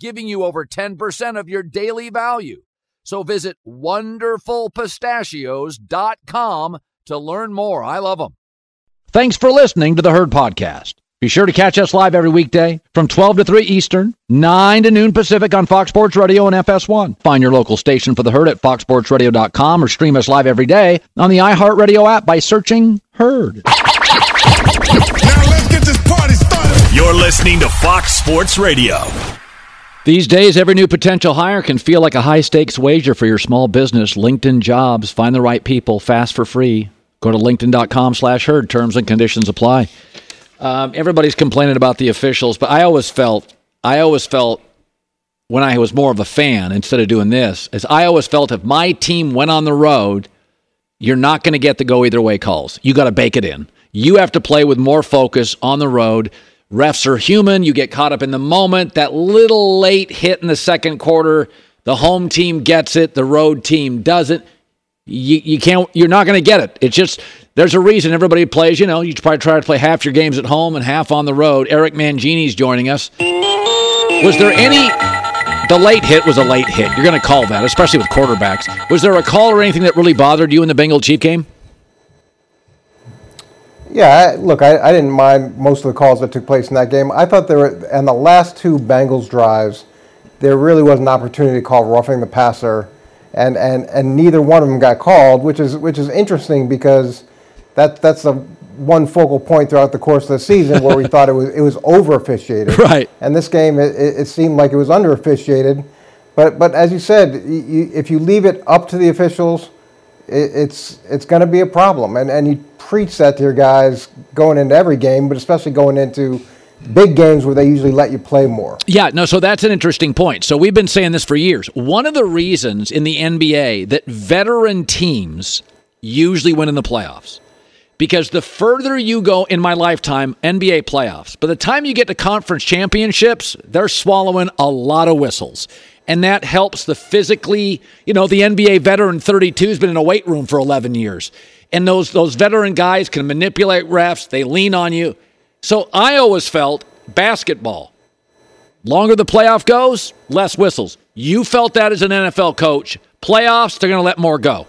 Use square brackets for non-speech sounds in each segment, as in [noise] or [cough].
giving you over 10% of your daily value. So visit wonderfulpistachios.com to learn more. I love them. Thanks for listening to the Herd Podcast. Be sure to catch us live every weekday from 12 to 3 Eastern, 9 to noon Pacific on Fox Sports Radio and FS1. Find your local station for the Herd at foxsportsradio.com or stream us live every day on the iHeartRadio app by searching Herd. Now let's get this party started. You're listening to Fox Sports Radio. These days, every new potential hire can feel like a high stakes wager for your small business. LinkedIn jobs, find the right people fast for free. Go to linkedin.com slash herd. Terms and conditions apply. Um, everybody's complaining about the officials, but I always felt, I always felt when I was more of a fan instead of doing this, is I always felt if my team went on the road, you're not going to get the go either way calls. You got to bake it in. You have to play with more focus on the road. Refs are human. You get caught up in the moment. That little late hit in the second quarter, the home team gets it, the road team doesn't. You, you can't. You're not going to get it. It's just there's a reason everybody plays. You know, you probably try to play half your games at home and half on the road. Eric Mangini's joining us. Was there any? The late hit was a late hit. You're going to call that, especially with quarterbacks. Was there a call or anything that really bothered you in the Bengal Chief game? Yeah, I, look, I, I didn't mind most of the calls that took place in that game. I thought there were, and the last two Bengals drives, there really was an opportunity to call roughing the passer, and, and, and neither one of them got called, which is which is interesting because that that's the one focal point throughout the course of the season where we [laughs] thought it was it was over officiated. Right. And this game, it, it seemed like it was under officiated, but but as you said, you, if you leave it up to the officials, it, it's it's going to be a problem, and and you preach that to your guys going into every game, but especially going into big games where they usually let you play more. Yeah, no, so that's an interesting point. So we've been saying this for years. One of the reasons in the NBA that veteran teams usually win in the playoffs because the further you go in my lifetime NBA playoffs, by the time you get to conference championships, they're swallowing a lot of whistles. And that helps the physically, you know, the NBA veteran 32 has been in a weight room for 11 years and those those veteran guys can manipulate refs. They lean on you. So I always felt basketball. Longer the playoff goes, less whistles. You felt that as an NFL coach. Playoffs, they're going to let more go.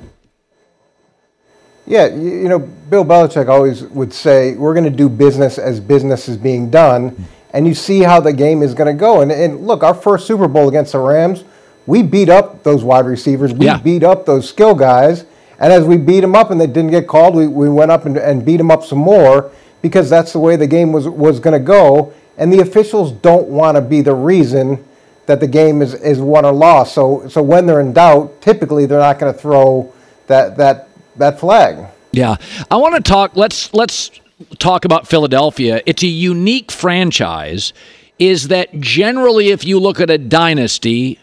Yeah, you, know, Bill Belichick always would say, "We're going to do business as business is being done," and you see how the game is going to go. And, and look, our first Super Bowl against the Rams, we beat up those wide receivers. We Yeah. beat up those skill guys. And as we beat them up and they didn't get called, we, we went up and, and beat them up some more because that's the way the game was, was going to go. And the officials don't want to be the reason that the game is, is won or lost. So, so when they're in doubt, typically they're not going to throw that, that, that flag. Yeah. I want to talk let's let's talk about Philadelphia. It's a unique franchise is that generally if you look at a dynasty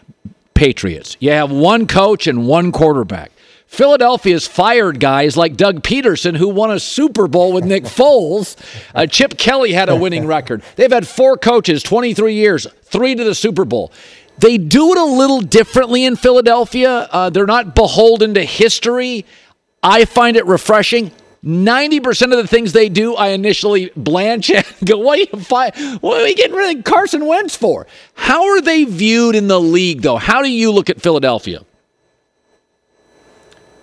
Patriots, you have one coach and one quarterback. Philadelphia's fired guys like Doug Pederson, who won a Super Bowl with Nick [laughs] Foles. Uh, Chip Kelly had a winning record. They've had four coaches, 23 years, three to the Super Bowl. They do it a little differently in Philadelphia. Uh, they're not beholden to history. I find it refreshing. 90% of the things they do, I initially blanch and [laughs] go, what are you, fi- what are you getting rid of Carson Wentz for? How are they viewed in the league, though? How do you look at Philadelphia?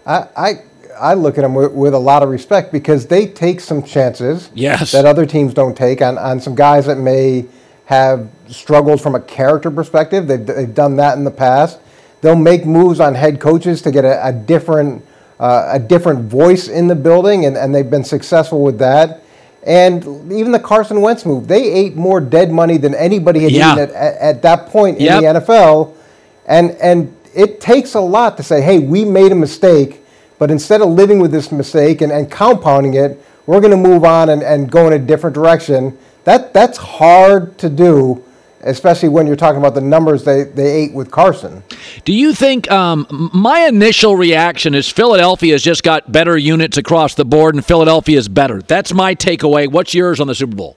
I, I, I look at them with, with, a lot of respect because they take some chances yes. that other teams don't take on, on some guys that may have struggled from a character perspective. They've, they've done that in the past. They'll make moves on head coaches to get a, a different – uh, a different voice in the building, and, and they've been successful with that. And even the Carson Wentz move, they ate more dead money than anybody had yeah. eaten at, at, at, that point in the NFL. And, and it takes a lot to say, hey, we made a mistake, but instead of living with this mistake and, and compounding it, we're going to move on and, and go in a different direction. That, that's hard to do especially when you're talking about the numbers they, they ate with Carson. Do you think um, my initial reaction is Philadelphia has just got better units across the board and Philadelphia is better? That's my takeaway. What's yours on the Super Bowl?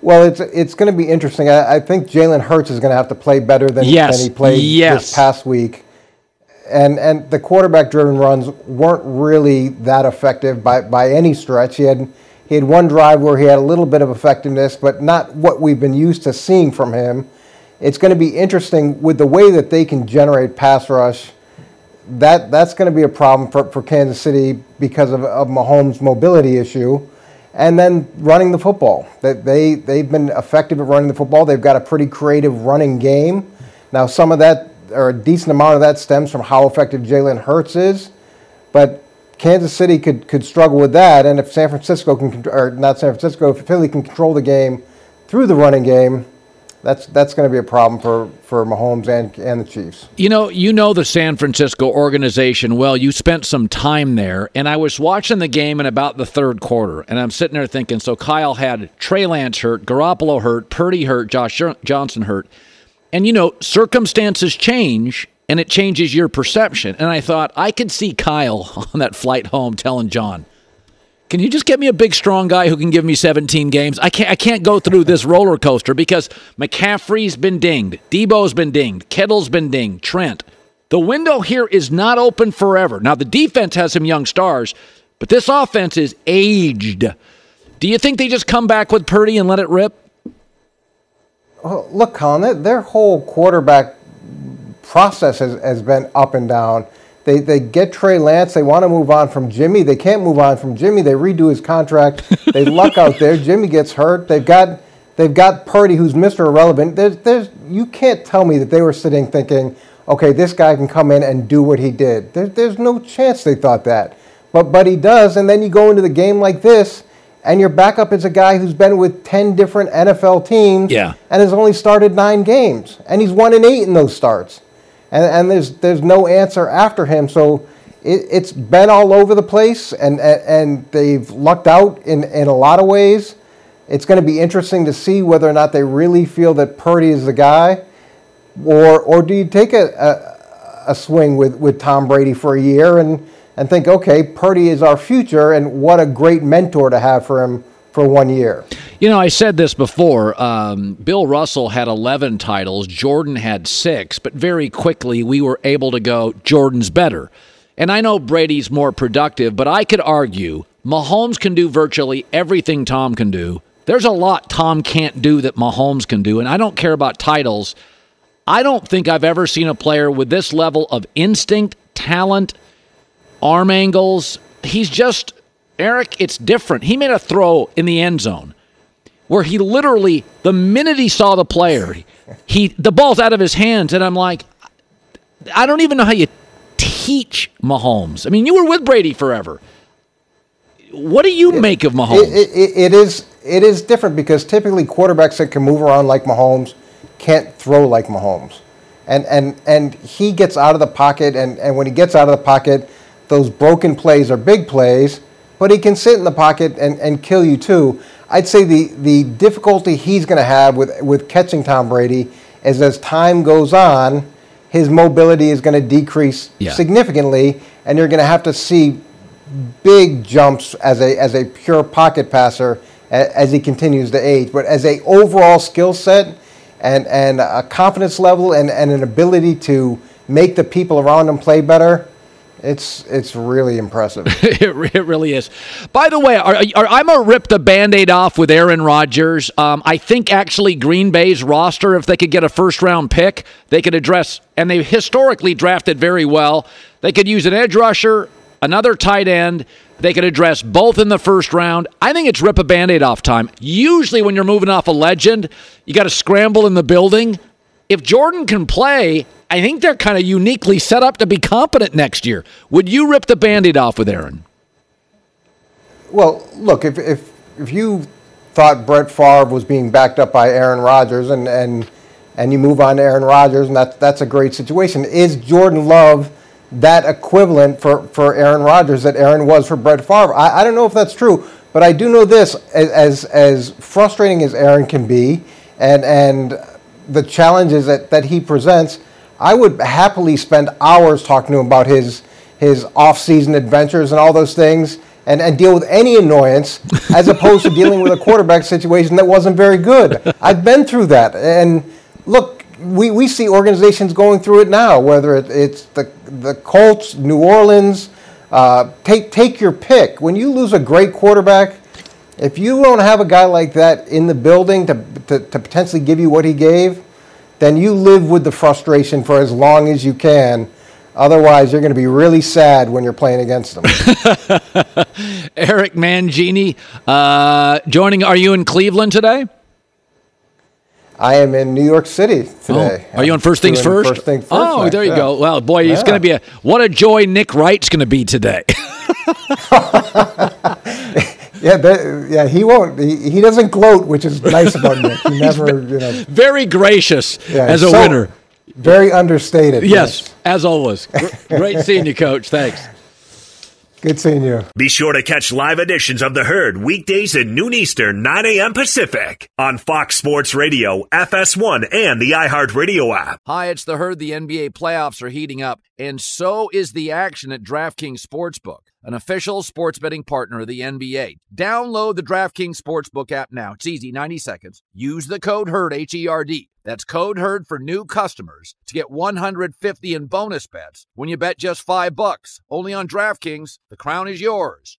Well, it's it's going to be interesting. I, I think Jalen Hurts is going to have to play better than, yes. than he played yes. this past week. And and the quarterback driven runs weren't really that effective by, by any stretch. He had he had one drive where he had a little bit of effectiveness, but not what we've been used to seeing from him. It's going to be interesting with the way that they can generate pass rush. That that's going to be a problem for, for Kansas City because of, of Mahomes' mobility issue. And then running the football. That they, they've been effective at running the football. They've got a pretty creative running game. Now some of that or a decent amount of that stems from how effective Jalen Hurts is. But Kansas City could, could struggle with that, and if San Francisco can, or not San Francisco, if Philly can control the game through the running game, that's that's going to be a problem for, for Mahomes and and the Chiefs. You know, you know the San Francisco organization well. You spent some time there, and I was watching the game in about the third quarter, and I'm sitting there thinking, so Kyle had Trey Lance hurt, Garoppolo hurt, Purdy hurt, Josh Johnson hurt, and you know circumstances change, and it changes your perception. And I thought I could see Kyle [laughs] on that flight home telling John, "Can you just get me a big, strong guy who can give me 17 games? I can't. I can't go through this roller coaster because McCaffrey's been dinged, Deebo's been dinged, Kittle's been dinged, Trent. The window here is not open forever. Now the defense has some young stars, but this offense is aged. Do you think they just come back with Purdy and let it rip?" Oh, look, Colin, their whole quarterback process has, has been up and down. They, they get Trey Lance. They want to move on from Jimmy. They can't move on from Jimmy. They redo his contract. They [laughs] luck out there. Jimmy gets hurt. They've got they've got Purdy, who's Mr. Irrelevant. There's, there's you can't tell me that they were sitting thinking, okay, this guy can come in and do what he did. There, there's no chance they thought that. But but he does. And then you go into the game like this, and your backup is a guy who's been with ten different NFL teams, yeah. and has only started nine games, and he's one and eight in those starts and, and there's there's no answer after him. So it, has been all over the place, and, and, they've lucked out in, in a lot of ways. It's going to be interesting to see whether or not they really feel that Purdy is the guy, or or do you take a, a, a swing with, with Tom Brady for a year and and think, okay, Purdy is our future, and what a great mentor to have for him for one year. You know, I said this before. Um, Bill Russell had 11 titles, Jordan had six, but very quickly we were able to go, Jordan's better. And I know Brady's more productive, but I could argue Mahomes can do virtually everything Tom can do. There's a lot Tom can't do that Mahomes can do, and I don't care about titles. I don't think I've ever seen a player with this level of instinct, talent, arm angles. He's just Eric, it's different. He made a throw in the end zone where he literally, the minute he saw the player, he the ball's out of his hands, and I'm like, I don't even know how you teach Mahomes. I mean, you were with Brady forever. What do you it, make of Mahomes? It, it, it is it is different because typically quarterbacks that can move around like Mahomes can't throw like Mahomes, and and and he gets out of the pocket, and and when he gets out of the pocket, those broken plays are big plays but he can sit in the pocket and, and kill you too. I'd say the, the difficulty he's going to have with, with catching Tom Brady is as time goes on, his mobility is going to decrease Yeah. significantly, and you're going to have to see big jumps as a as a pure pocket passer a- as he continues to age. But as a overall skill set and and a confidence level and, and an ability to make the people around him play better, it's it's really impressive. [laughs] it, it really is. By the way, are, are, I'm to rip the band aid off with Aaron Rodgers. Um, I think actually Green Bay's roster, if they could get a first round pick, they could address, and they historically drafted very well. They could use an edge rusher, another tight end. They could address both in the first round. I think it's rip a band aid off time. Usually, when you're moving off a legend, you got to scramble in the building. If Jordan can play, I think they're kind of uniquely set up to be competent next year. Would you rip the band aid off with Aaron? Well, look, if, if if you thought Brett Favre was being backed up by Aaron Rodgers and and and you move on to Aaron Rodgers and that that's a great situation. Is Jordan Love that equivalent for, for Aaron Rodgers that Aaron was for Brett Favre? I, I don't know if that's true, but I do know this as as, as frustrating as Aaron can be and and the challenges that, that he presents, I would happily spend hours talking to him about his his off-season adventures and all those things and, and deal with any annoyance [laughs] as opposed to dealing with a quarterback situation that wasn't very good. I've been through that. And look, we, we see organizations going through it now, whether it, it's the, the Colts, New Orleans, uh, take, take your pick. When you lose a great quarterback, if you don't have a guy like that in the building to, to, to potentially give you what he gave, then you live with the frustration for as long as you can. Otherwise, you're going to be really sad when you're playing against them. [laughs] Eric Mangini uh, joining. Are you in Cleveland today? I am in New York City today. Oh, are you on First Things First? First Things First. Oh, next, there you yeah. go. Well, boy, it's Yeah. going to be a what a joy Nick Wright's going to be today. [laughs] [laughs] Yeah, that, yeah. He won't. He, he doesn't gloat, which is nice about Nick. He [laughs] never, you know, Very gracious yeah, as a so- winner. Very understated. Yes, as always. Gr- [laughs] Great seeing you, Coach. Thanks. Good seeing you. Be sure to catch live editions of The Herd weekdays at noon Eastern, 9 a.m. Pacific on Fox Sports Radio, FS1, and the iHeartRadio app. Hi, it's the herd. The NBA playoffs are heating up, and so is the action at DraftKings Sportsbook, an official sports betting partner of the NBA. Download the DraftKings Sportsbook app now. It's easy, 90 seconds. Use the code HERD, H E R D. That's code HERD for new customers to get 150 in bonus bets when you bet just 5 bucks. Only on DraftKings. The crown is yours.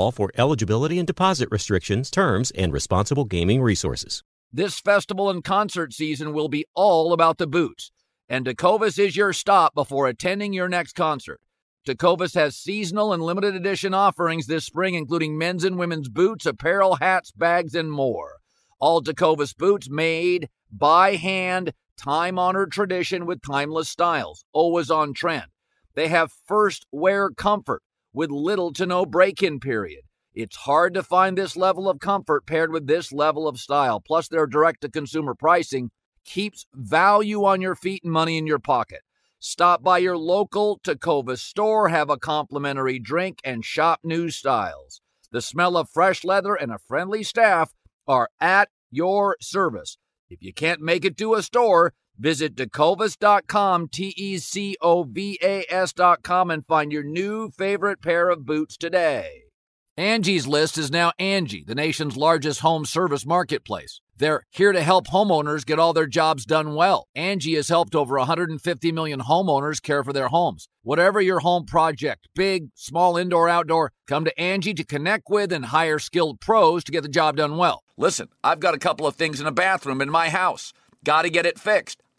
for eligibility and deposit restrictions, terms, and responsible gaming resources. This festival and concert season will be all about the boots, and Tecovas is your stop before attending your next concert. Tecovas has seasonal and limited edition offerings this spring, including men's and women's boots, apparel, hats, bags, and more. All Tecovas boots made by hand, time honored tradition with timeless styles, always on trend. They have first wear comfort with little to no break in period. It's hard to find this level of comfort paired with this level of style. Plus, their direct to consumer pricing keeps value on your feet and money in your pocket. Stop by your local Tecovas store, have a complimentary drink, and shop new styles. The smell of fresh leather and a friendly staff are at your service. If you can't make it to a store, visit tecovas.com, T E C O V A S.com, and find your new favorite pair of boots today. Angie's List is now Angie, the nation's largest home service marketplace. They're here to help homeowners get all their jobs done well. Angie has helped over 150 million homeowners care for their homes. Whatever your home project, big, small, indoor, outdoor, come to Angie to connect with and hire skilled pros to get the job done well. Listen, I've got a couple of things in a bathroom in my house. Got to get it fixed.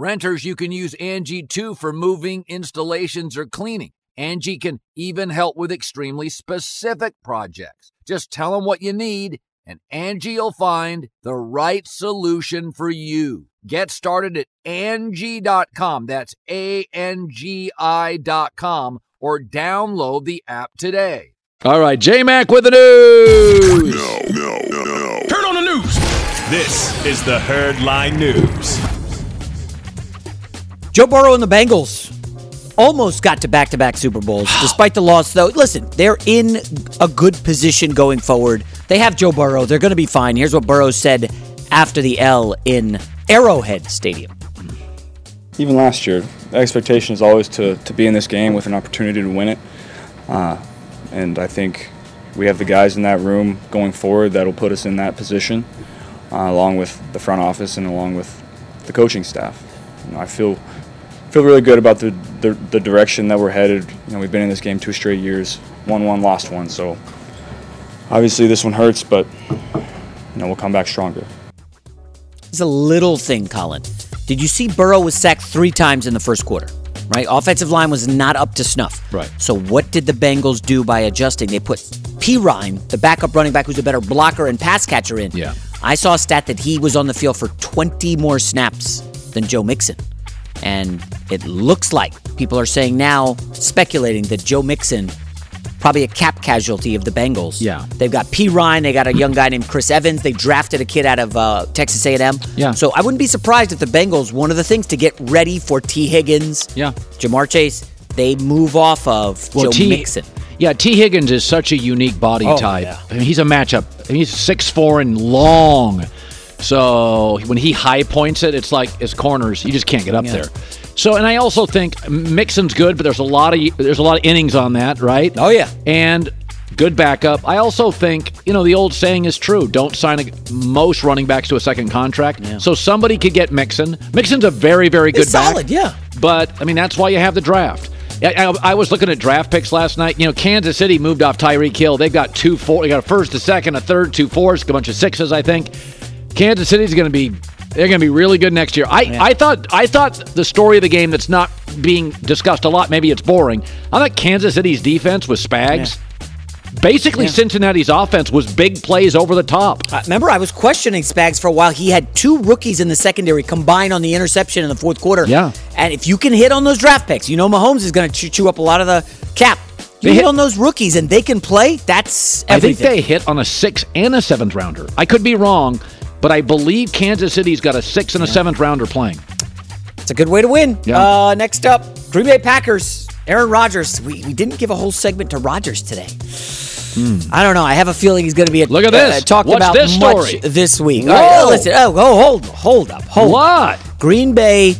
Renters, you can use Angie too for moving, installations, or cleaning. Angie can even help with extremely specific projects. Just tell them what you need, and Angie will find the right solution for you. Get started at Angie.com. That's A N G I.com or download the app today. All right, J Mac with the news. No, no, no, no. Turn on the news. This is the Herd Line News. Joe Burrow and the Bengals almost got to back to back Super Bowls, [sighs] despite the loss, though. Listen, they're in a good position going forward. They have Joe Burrow. They're going to be fine. Here's what Burrow said after the L in Arrowhead Stadium. even last year, the expectation is always to, to be in this game with an opportunity to win it. Uh, and I think we have the guys in that room going forward that'll put us in that position, uh, along with the front office and along with the coaching staff. You know, I feel feel really good about the, the the direction that we're headed. You know, we've been in this game two straight years, won one, lost one. So obviously this one hurts, but you know we'll come back stronger. It's a little thing, Colin. Did you see Burrow was sacked three times in the first quarter? Right? Offensive line was not up to snuff. Right. So what did the Bengals do by adjusting? They put Perine, the backup running back who's a better blocker and pass catcher in. Yeah. I saw a stat that he was on the field for 20 more snaps than Joe Mixon. And it looks like people are saying now, speculating that Joe Mixon probably a cap casualty of the Bengals. Yeah. They've got Perine. They got a young guy named Chris Evans. They drafted a kid out of uh, Texas A&M. Yeah. So I wouldn't be surprised if the Bengals, one of the things to get ready for Tee Higgins, Yeah. Ja'Marr Chase, they move off of Joe T, Mixon. Yeah, Tee Higgins is such a unique body Oh, type. yeah. I mean, he's a matchup. I mean, he's six four and long. So when he high points it, it's like his corners. You just can't get up Yeah. there. So, and I also think Mixon's good, but there's a lot of there's a lot of innings on that, right? Oh, yeah. and good backup. I also think you know the old saying is true: don't sign a, most running backs to a second contract. So somebody could get Mixon. Mixon's a very very good He's back. solid, yeah. But I mean, that's why you have the draft. I, I, I was looking at draft picks last night. You know, Kansas City moved off Tyreek Hill. They've got two four. They got a first, a second, a third, two fours, a bunch of sixes. I think Kansas City's going to be. They're going to be really good next year. I, I thought I thought the story of the game that's not being discussed a lot. Maybe it's boring. I thought Kansas City's defense was Spags. Basically, Cincinnati's offense was big plays over the top. Uh, remember, I was questioning Spags for a while. He had two rookies in the secondary combined on the interception in the fourth quarter. Yeah. And if you can hit on those draft picks, you know Mahomes is going to chew, up a lot of the cap. You They hit hit- on those rookies and they can play. That's everything. I think they hit on a six and a seventh rounder. I could be wrong, but I believe Kansas City's got a six and a seventh rounder playing. It's a good way to win. Yeah. Uh, next up, Green Bay Packers. Aaron Rodgers. We, we didn't give a whole segment to Rodgers today. I don't know. I have a feeling he's going to be Hmm. Look at this. Uh, talked What's about this much this week. Right, listen. Oh, oh, hold, hold up, hold. What? Green Bay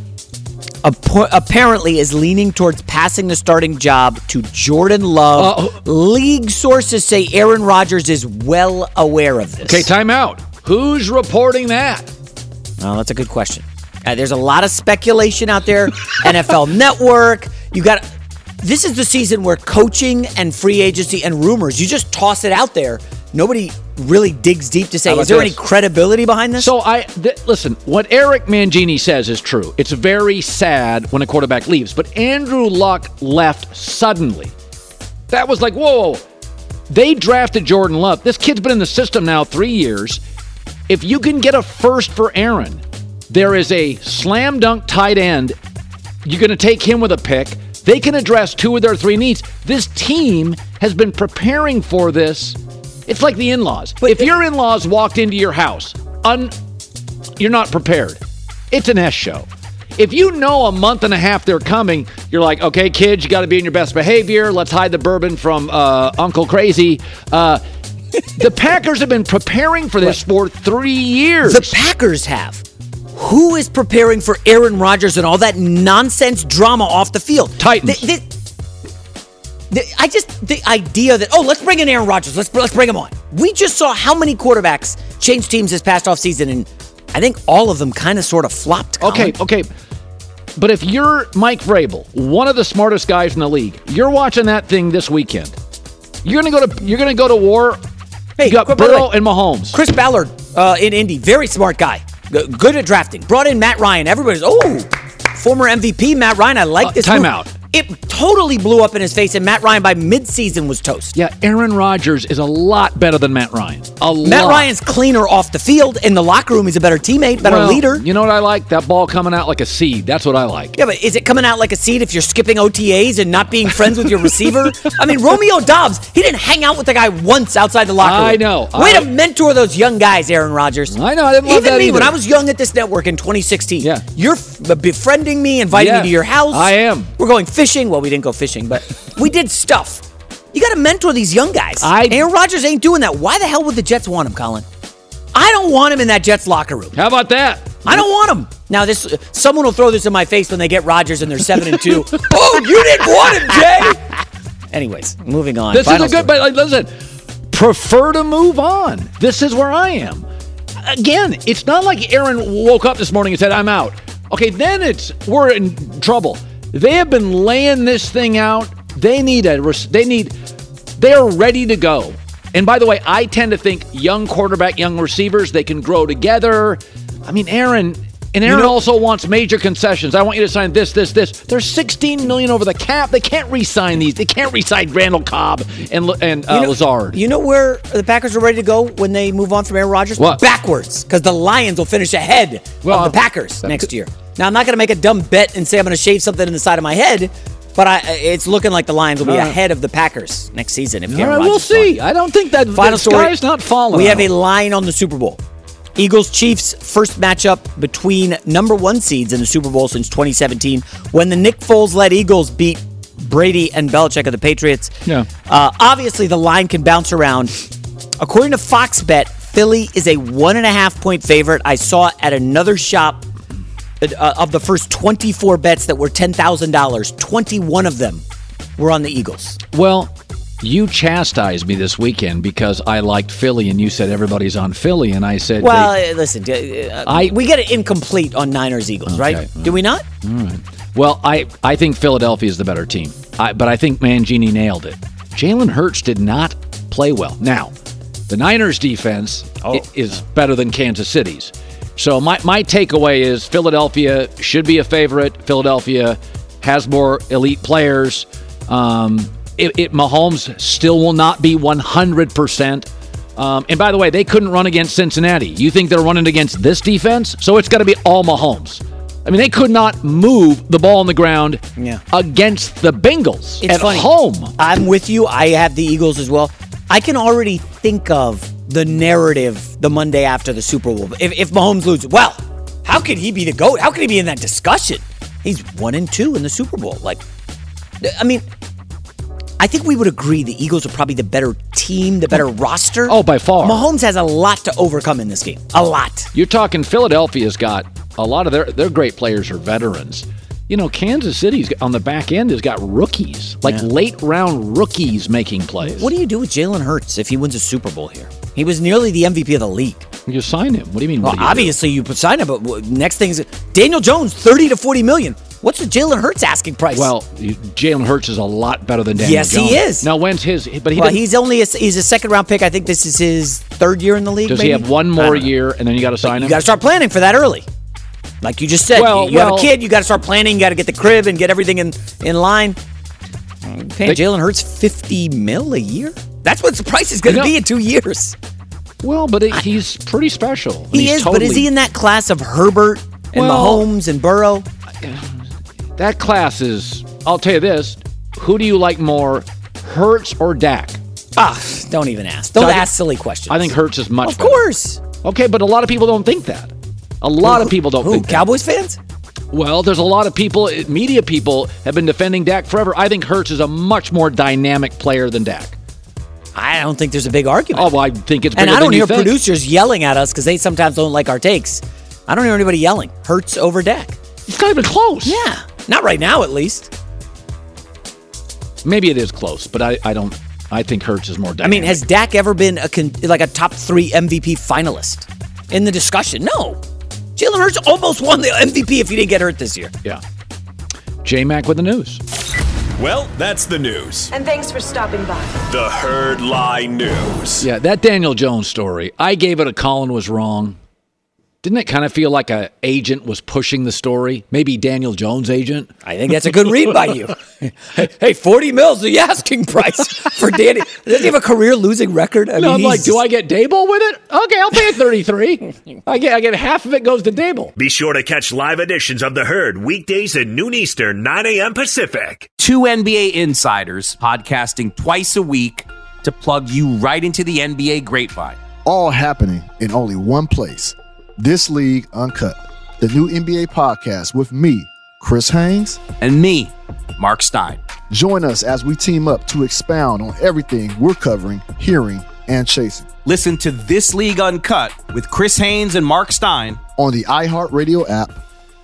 apparently is leaning towards passing the starting job to Jordan Love. Uh, League sources say Aaron Rodgers is well aware of this. Okay, time out. Who's reporting that? Well, that's a good question. Uh, there's a lot of speculation out there. [laughs] NFL Network. You got. This is the season where coaching and free agency and rumors. You just toss it out there. Nobody really digs deep to say. Is there this? any credibility behind this? So I th- listen. What Eric Mangini says is true. It's very sad when a quarterback leaves, but Andrew Luck left suddenly. That was like whoa. They drafted Jordan Love. This kid's been in the system now three years. If you can get a first for Aaron, there is a slam dunk tight end. You're going to take him with a pick. They can address two of their three needs. This team has been preparing for this. It's like the in-laws. if your in-laws walked into your house, un, you're not prepared. It's an S show. If you know a month and a half they're coming, you're like, okay, kids, you got to be in your best behavior. Let's hide the bourbon from uh, Uncle Crazy. Uh, the Packers have been preparing for this for three years. the Packers have. Who is preparing for Aaron Rodgers and all that nonsense drama off the field? Titans. Th- th- the, I just the idea that oh let's bring in Aaron Rodgers let's let's bring him on. We just saw how many quarterbacks change teams this past offseason and I think all of them kind of sort of flopped. Colin. Okay, okay. But if you're Mike Vrabel, one of the smartest guys in the league, you're watching that thing this weekend. You're gonna go to you're gonna go to war. Hey, you got Burrow way, and Mahomes. Chris Ballard uh, in Indy, very smart guy, G- good at drafting. Brought in Matt Ryan. Everybody's oh, former MVP Matt Ryan. I like Uh, this. time move. out. It totally blew up in his face, and Matt Ryan by midseason was toast. Yeah, Aaron Rodgers is a lot better than Matt Ryan. A lot. Matt lot. Ryan's cleaner off the field. In the locker room, he's a better teammate, better Well, leader. You know what I like? That ball coming out like a seed. That's what I like. Yeah, but is it coming out like a seed if you're skipping OTAs and not being friends with your receiver? I mean, Romeo Doubs, he didn't hang out with the guy once outside the locker room. I know. Way I- to mentor those young guys, Aaron Rodgers. I know. I didn't love Even that me, when. I was young at this network in 2016, Yeah. you're befriending me, inviting Yeah, me to your house. I am. We're going fishing. Well, we didn't go fishing, but we did stuff. You got to mentor these young guys. I- Aaron Rodgers ain't doing that. Why the hell would the Jets want him, Colin? I don't want him in that Jets locker room. How about that? I don't want him. Now this someone will throw this in my face when they get Rodgers and they're seven and two. [laughs] oh, you didn't want him, Jay. Anyways, moving on. This Final is a good, story. but listen, prefer to move on. This is where I am. Again, it's not like Aaron woke up this morning and said, I'm out. Okay, then it's, we're in trouble. They have been laying this thing out. They need a, they need, they're ready to go. And by the way, I tend to think young quarterback, young receivers, they can grow together. I mean, Aaron, and Aaron also wants major concessions. I want you to sign this, this, this. There's 16 million over the cap. They can't re-sign these. They can't re-sign Randall Cobb and and uh, You know- Lazard. You know where the Packers are ready to go when they move on from Aaron Rodgers? What? Backwards, because the Lions will finish ahead Well, of the Packers next year. Now, I'm not going to make a dumb bet and say I'm going to shave something in the side of my head, but I, it's looking like the Lions will be right. ahead of the Packers next season. If All right, we'll is see. I don't think that Final the story. sky's not falling. We have a line on the Super Bowl. Eagles Chiefs first matchup between number one seeds in the Super Bowl since 2017 when the Nick Foles led Eagles beat Brady and Belichick of the Patriots. Yeah. Uh, obviously, the line can bounce around. According to Fox Bet, Philly is a one and a half point favorite. I saw it at another shop. Uh, of the first 24 bets that were $10,000, 21 of them were on the Eagles. Well, you chastised me this weekend because I liked Philly, and you said everybody's on Philly, and I said, Well, they- uh, listen, uh, I- we get it incomplete on Niners Eagles, Okay, right? Do we not? well, I I think Philadelphia is the better team, I, but I think Mangini nailed it. Jalen Hurts did not play well. Now, the Niners' defense Oh, i- is better than Kansas City's. So my my takeaway is Philadelphia should be a favorite. Philadelphia has more elite players. Um, it, it Mahomes still will not be 100 percent. Um, and by the way, they couldn't run against Cincinnati. You think they're running against this defense? So it's got to be all Mahomes. I mean, they could not move the ball on the ground Yeah. against the Bengals It's at funny. home. I'm with you. I have the Eagles as well. I can already think of the narrative the Monday after the Super Bowl. If, if Mahomes loses, well, how could he be the GOAT? How could he be in that discussion? He's one and two in the Super Bowl. Like, I mean, I think we would agree the Eagles are probably the better team, the better roster. Oh, by far. Mahomes has a lot to overcome in this game. A lot. You're talking Philadelphia's got a lot of their their great players are veterans. You know, Kansas City's on the back end has got rookies, like late round rookies making plays. What do you do with Jalen Hurts if he wins a Super Bowl here? He was nearly the MVP of the league. You sign him. What do you mean? Well, do you do? obviously you put sign him, but next thing is Daniel Jones, thirty to forty million. What's the Jalen Hurts asking price? Well, Jalen Hurts is a lot better than Daniel Yes, he is. Now, when's his? But he well, he's only a, he's a second round pick. I think this is his third year in the league. does maybe? he have one more don't know. year, and then you got to sign You him? You got to start planning for that early. Like you just said, Well, you, you have a kid, you got to start planning. You got to get the crib and get everything in in line. Paying Jalen Hurts fifty mil a year. That's what the price is going to be in two years. well, but it, he's pretty special. He is, but is he in that class of Herbert and Well- Mahomes and Burrow? That class is. I'll tell you this: Who do you like more, Hurts or Dak? Ah, don't even ask. Don't So I think- ask silly questions. I think Hurts is much. Of better. course. Okay, but a lot of people don't think that. A lot of people don't Who? think that. Cowboys fans? Well, there's a lot of people, media people, have been defending Dak forever. I think Hurts is a much more dynamic player than Dak. I don't think there's a big argument. Oh, well, I think it's and I don't hear think. producers yelling at us because they sometimes don't like our takes. I don't hear anybody yelling. Hurts over Dak. It's not even close. Yeah, not right now at least. Maybe it is close, but I, I don't. I think Hurts is more. Dynamic. I mean, has Dak ever been a con- like a top three MVP finalist in the discussion? No. Jalen Hurts almost won the MVP if he didn't get hurt this year. yeah. J Mac with the news. Well, that's the news. And thanks for stopping by. The Herd Lie News. Yeah, that Daniel Jones story. I gave it a Colin was wrong. Didn't it kind of feel like a agent was pushing the story? Maybe Daniel Jones' agent. I think that's a good read by you. [laughs] hey, 40 mils the asking price for Danny. [laughs] Does he have a career losing record? I No, I'm like, do I get Daboll with it? Okay, I'll pay it 33. I get, I get half of it goes to Daboll. Be sure to catch live editions of The Herd weekdays at noon Eastern, 9 a.m. Pacific. Two NBA insiders podcasting twice a week to plug you right into the NBA grapevine. all happening in only one place. This League Uncut, the new NBA podcast with me, Chris Haynes. And me, Mark Stein. Join us as we team up to expound on everything we're covering, hearing, and chasing Listen to This League Uncut with Chris Haynes and Mark Stein on the iHeartRadio app,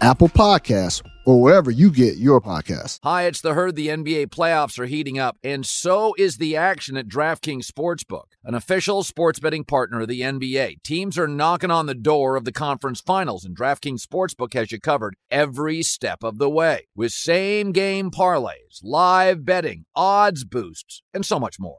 Apple Podcasts, or wherever you get your podcasts. Hi, it's the herd. The NBA playoffs are heating up, and so is the action at DraftKings Sportsbook, an official sports betting partner of the NBA. Teams are knocking on the door of the conference finals, and DraftKings Sportsbook has you covered every step of the way with same game parlays, live betting, odds boosts, and so much more.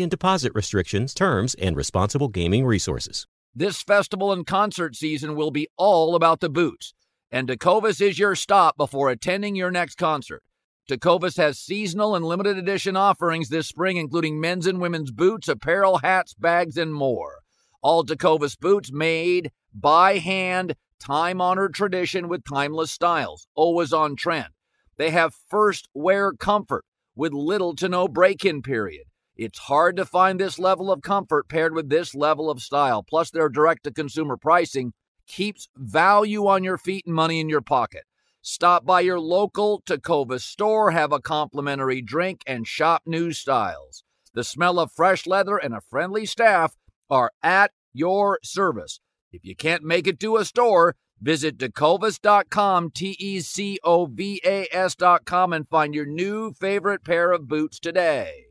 and deposit restrictions, terms, and responsible gaming resources. This festival and concert season will be all about the boots, and Tecovas is your stop before attending your next concert. Tecovas has seasonal and limited edition offerings this spring, including men's and women's boots, apparel, hats, bags, and more. All Tecovas boots made by hand, time honored tradition with timeless styles, always on trend. They have first wear comfort with little to no break in period. It's hard to find this level of comfort paired with this level of style. Plus, their direct to consumer pricing keeps value on your feet and money in your pocket. Stop by your local Tecovas store, have a complimentary drink, and shop new styles. The smell of fresh leather and a friendly staff are at your service. If you can't make it to a store, visit tecovas.com, T E C O V A S.com, and find your new favorite pair of boots today.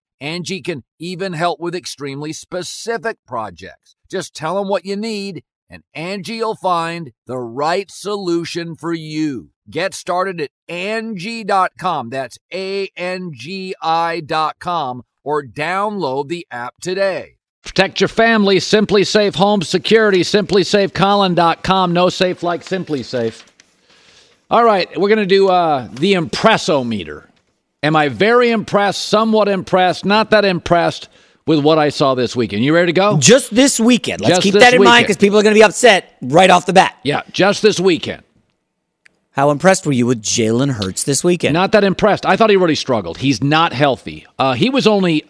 Angie can even help with extremely specific projects. Just tell them what you need, and Angie'll find the right solution for you. Get started at Angie.com. That's A N G I.com or download the app today. Protect your family. SimpliSafe Home Security. simply safe SimpliSafeColin.com. No safe like SimpliSafe. All right, we're going to do uh, the Impressometer. Am I very impressed, somewhat impressed, not that impressed with what I saw this weekend. You ready to go? Just this weekend. Let's Just keep that in mind because people are going to be upset right off the bat. Yeah, just this weekend. How impressed were you with Jalen Hurts this weekend? Not that impressed. I thought he really struggled. He's not healthy. Uh, he was only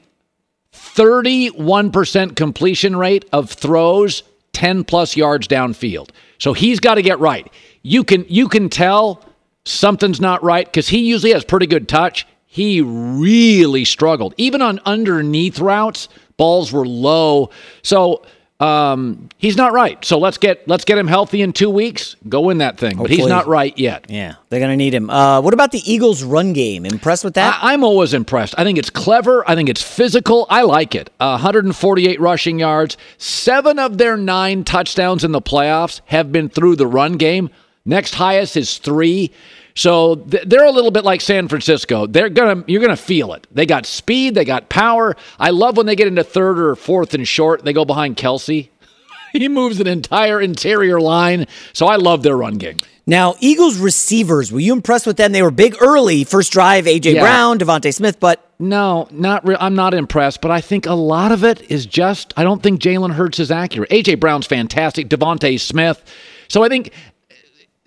31% completion rate of throws 10 plus yards downfield. So he's got to get right. You can you can tell something's not right because he usually has pretty good touch. He really struggled. Even on underneath routes, balls were low. So um, he's not right. So let's get let's get him healthy in two weeks. Go win that thing. But he's not right yet. Yeah, they're going to need him. Uh, what about the Eagles' run game? Impressed with that? I, I'm always impressed. I think it's clever. I think it's physical. I like it. Uh, 148 rushing yards. Seven of their nine touchdowns in the playoffs have been through the run game. Next highest is three. So th- they're a little bit like San Francisco. They're gonna you're gonna feel it. They got speed. They got power. I love when they get into third or fourth and short. They go behind Kelce. [laughs] he moves an entire interior line. So I love their run game. Now, Eagles receivers, were you impressed with them? They were big early, first drive, AJ Yeah. Brown, DeVonta Smith, but No, not re- I'm not impressed, but I think a lot of it is just I don't think Jalen Hurts is accurate. AJ Brown's fantastic, DeVonta Smith. So I think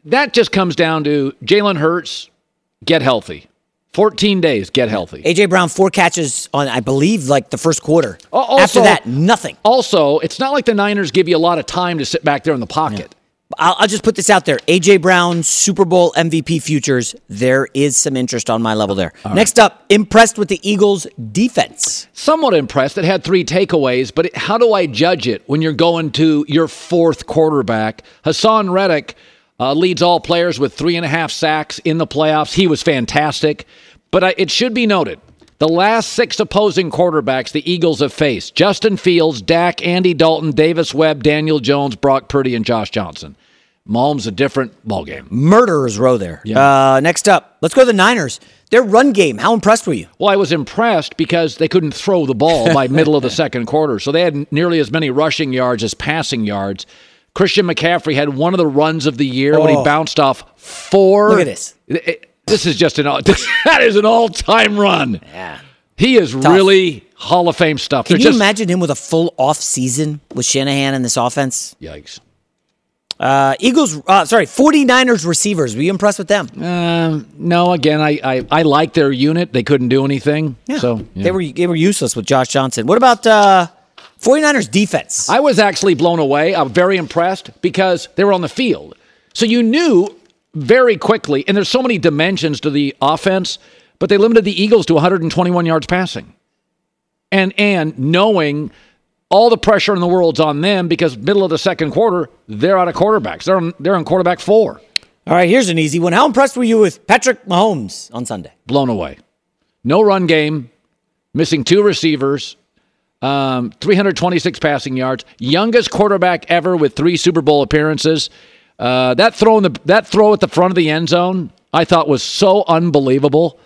that just comes down to Jalen Hurts get healthy. 14 days, get healthy. AJ Brown four catches on, I believe, like the first quarter. also- After that, nothing. Also, it's not like the Niners give you a lot of time to sit back there in the pocket. I'll, I'll just put this out there: AJ Brown, Super Bowl MVP futures. There is some interest on my level there. Next up, impressed with the Eagles' defense. Somewhat impressed. It had three takeaways, but it, how do I judge it when you're going to your fourth quarterback? Haason Reddick uh, leads all players with three and a half sacks in the playoffs. He was fantastic. But I, it should be noted the last six opposing quarterbacks the Eagles have faced Justin Fields, Dak, Andy Dalton, Davis Webb, Daniel Jones, Brock Purdy, and Josh Johnson. Mahomes a different ballgame. Murderer's row there. Uh, next up, let's go to the Niners. Their run game. How impressed were you? Well, I was impressed because they couldn't throw the ball by middle of the [laughs] second quarter. So they had nearly as many rushing yards as passing yards. Christian McCaffrey had one of the runs of the year when he Oh. bounced off four. Look at this. It- it- this is just an all, [laughs] that is an all-time run. Yeah. He is really Hall of Fame stuff. Can They're you just, imagine him with a full off season with Shanahan in this offense? Yikes. Uh, Eagles, uh, sorry, 49ers receivers. Were you impressed with them? Um, no, again, I, I I like their unit. They couldn't do anything. Yeah. So yeah. They were they were useless with Josh Johnson. What about uh, 49ers defense? I was actually blown away. I'm very impressed because they were on the field. So you knew very quickly, and there's so many dimensions to the offense, but they limited the Eagles to 121 yards passing. And and knowing all the pressure in the world's on them because middle of the second quarter, they're out of quarterbacks. They're on, they're on quarterback four. All right, here's an easy one. How impressed were you with Patrick Mahomes on Sunday? blown away. No run game, missing two receivers, um, 326 passing yards, youngest quarterback ever with three Super Bowl appearances. Uh, that throw in the that throw at the front of the end zone, I thought was so unbelievable.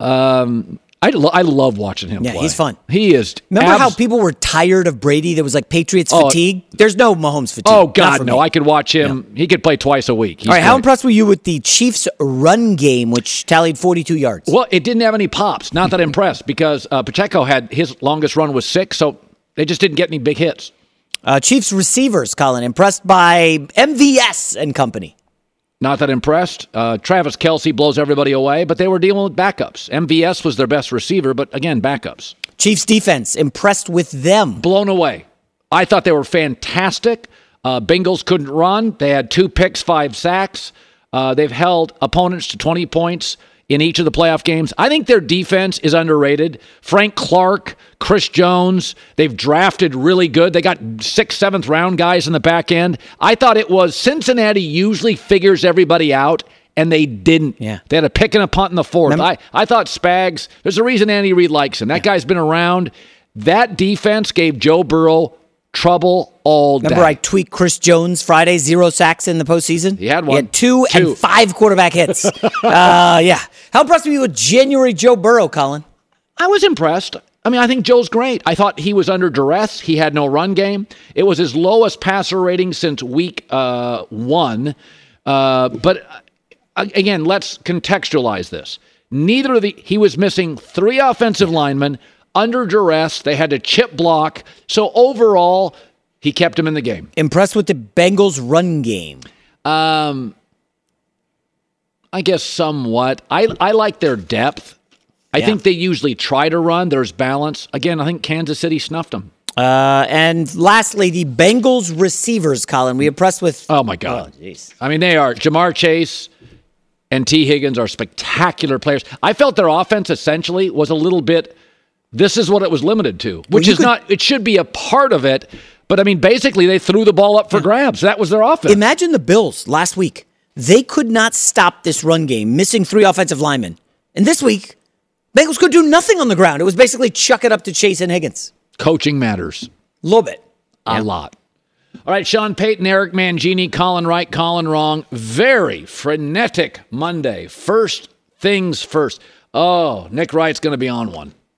Um, I, lo- I love watching him Yeah, play. he's fun. He is. Remember how people were tired of Brady? There was like Patriots Oh, fatigue. There's no Mahomes fatigue. Oh God, no! me. I could watch him. He could play twice a week. He's All right, how impressed were you with the Chiefs' run game, which tallied 42 yards? Well, it didn't have any pops. Not that [laughs] impressed because uh, Pacheco had his longest run was six, so they just didn't get any big hits. Uh, Chiefs receivers, Colin, impressed by MVS and company. Not that impressed. Uh, Travis Kelce blows everybody away, but they were dealing with backups. MVS was their best receiver, but again, backups. Chiefs defense, impressed with them. Blown away. I thought they were fantastic. Uh, Bengals couldn't run. They had two picks, five sacks. Uh, they've held opponents to 20 points in each of the playoff games. I think their defense is underrated. Frank Clark, Chris Jones, they've drafted really good. They got sixth, seventh round guys in the back end. I thought it was Cincinnati usually figures everybody out, and they didn't. Yeah. They had a pick and a punt in the fourth. Remember- I, I thought Spags, there's a reason Andy Reid likes him. That guy's been around. That defense gave Joe Burrow trouble all day. Remember, I tweaked Chris Jones Friday, zero sacks in the postseason? He had one. He had two, Two. and five quarterback hits. [laughs] uh, yeah. How impressed were you with January Joe Burrow, Colin? I was impressed. I mean, I think Joe's great. I thought he was under duress. He had no run game. It was his lowest passer rating since week uh, one. Uh, but uh, again, let's contextualize this. Neither of the he was missing three offensive linemen, under duress. They had to chip block. So overall, he kept him in the game. Impressed with the Bengals run game. Um, I guess somewhat. I I like their depth. I Yeah. think they usually try to run. There's balance. Again, I think Kansas City snuffed them. Uh, and lastly, the Bengals receivers, Colin. We impressed with. Oh my God! Oh. I mean, they are Ja'Marr Chase and Tee Higgins are spectacular players. I felt their offense essentially was a little bit. This is what it was limited to, which you is could- not. It should be a part of it, but I mean, basically, they threw the ball up for grabs. That was their offense. Imagine the Bills last week. They could not stop this run game, missing three offensive linemen. And this week, Bengals could do nothing on the ground. It was basically chuck it up to Chase and Higgins. Coaching matters A little bit. a lot. All right, Sean Payton, Eric Mangini, Colin Wright, Colin Wrong. Very frenetic Monday. First things first. Oh, Nick Wright's going to be on one.